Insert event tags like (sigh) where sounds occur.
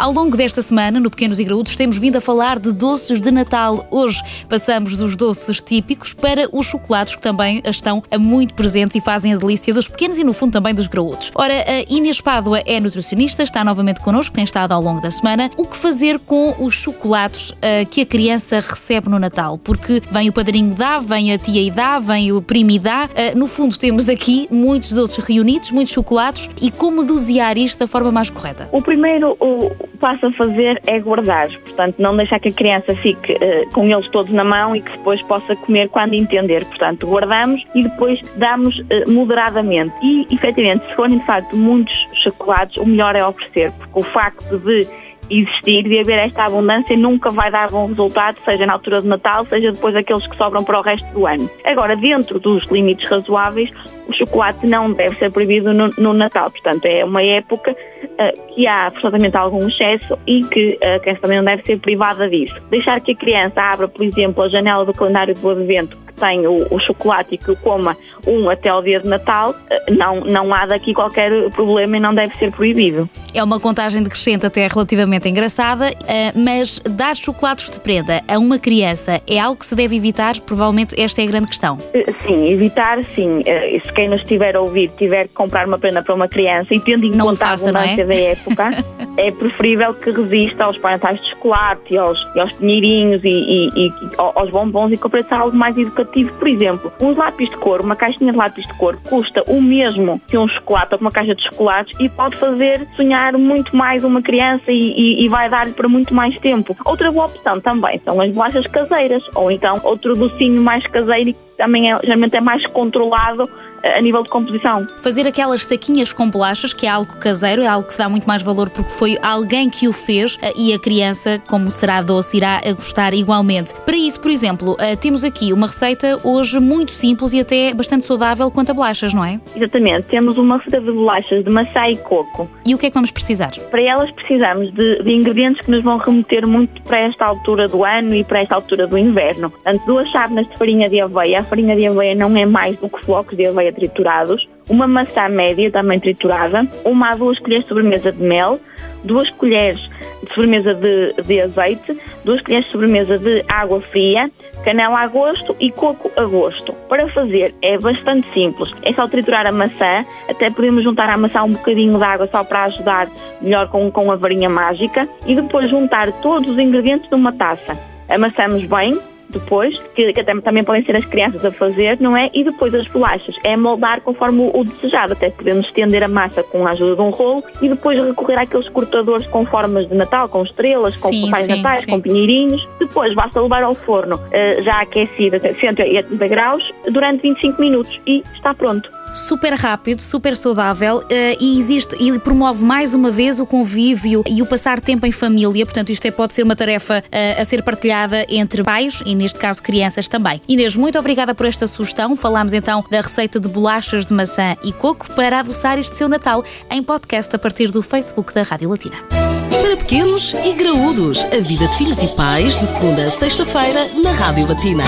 Ao longo desta semana, no Pequenos e Graúdos, temos vindo a falar de doces de Natal. Hoje passamos dos doces típicos para os chocolates que também estão muito presentes e fazem a delícia dos pequenos e, no fundo, também dos graúdos. Ora, a Inês Pádua é nutricionista, está novamente connosco, tem estado ao longo da semana. O que fazer com os chocolates uh, que a criança recebe no Natal? Porque vem o padrinho dá, vem a tia e dá, vem o primo e dá. Uh, no fundo, temos aqui muitos doces reunidos, muitos chocolates e como dosear isto da forma mais correta? O primeiro, o passa a fazer é guardar, portanto, não deixar que a criança fique uh, com eles todos na mão e que depois possa comer quando entender. Portanto, guardamos e depois damos uh, moderadamente. E, efetivamente, se forem de facto muitos chocolates, o melhor é oferecer, porque o facto de existir, de haver esta abundância, nunca vai dar bom resultado, seja na altura de Natal, seja depois aqueles que sobram para o resto do ano. Agora, dentro dos limites razoáveis, o chocolate não deve ser proibido no, no Natal, portanto, é uma época uh, que há forçosamente algum excesso e que a criança também não deve ser privada disso. Deixar que a criança abra, por exemplo, a janela do calendário do advento tem o, o, chocolate e que o coma um até ao dia de Natal, eh, não, não há daqui qualquer problema e não deve ser proibido. É uma contagem decrescente até relativamente engraçada, eh, mas dar chocolates de prenda a uma criança é algo que se deve evitar? Provavelmente esta é a grande questão. Eh, sim, evitar sim. Se quem nos estiver a ouvir tiver que comprar uma prenda para uma criança e tendo em não conta faça, a abundância é? da época, (laughs) é preferível que resista aos parentais de chocolate e aos, e aos pinheirinhos e, e, e aos bombons e compre algo mais educativo por exemplo, um lápis de cor, uma caixinha de lápis de cor, custa o mesmo que um chocolate ou uma caixa de chocolates e pode fazer sonhar muito mais uma criança e, e, e vai dar-lhe para muito mais tempo. Outra boa opção também são as bolachas caseiras, ou então outro docinho mais caseiro que também é, geralmente é mais controlado a nível de composição. Fazer aquelas saquinhas com bolachas, que é algo caseiro, é algo que dá muito mais valor porque foi alguém que o fez eh, e a criança, como será doce, irá gostar igualmente. Para isso, por exemplo, eh, temos aqui uma receita hoje muito simples e até bastante saudável quanto a bolachas, não é? Exatamente. Temos uma receita de bolachas de maçã e coco. E o que é que vamos precisar? Para elas precisamos de, de ingredientes que nos vão remeter muito para esta altura do ano e para esta altura do inverno. Portanto, duas chávenas de farinha de aveia. A farinha de aveia não é mais do que flocos de aveia triturados, uma maçã média também triturada, uma a duas colheres de sobremesa de mel, duas colheres de sobremesa de, de azeite, duas colheres de sobremesa de água fria, canela a gosto e coco a gosto. Para fazer é bastante simples. É só triturar a maçã, até podemos juntar à maçã um bocadinho de água só para ajudar melhor com, com a varinha mágica e depois juntar todos os ingredientes numa taça. Amassamos bem, depois, que, que também podem ser as crianças a fazer, não é? E depois as bolachas, é moldar conforme o, o desejado, até podemos estender a massa com a ajuda de um rolo e depois recorrer àqueles cortadores com formas de Natal, com estrelas, sim, com pais natais, sim. com pinheirinhos. Depois basta levar ao forno uh, já aquecido a 180 graus durante 25 minutos e está pronto super rápido, super saudável uh, e existe e promove mais uma vez o convívio e o passar tempo em família. Portanto, isto é, pode ser uma tarefa uh, a ser partilhada entre pais e, neste caso, crianças também. Inês, muito obrigada por esta sugestão. Falámos então da receita de bolachas de maçã e coco para adoçar este seu Natal em podcast a partir do Facebook da Rádio Latina. Para pequenos e graúdos, a vida de filhos e pais, de segunda a sexta-feira, na Rádio Latina.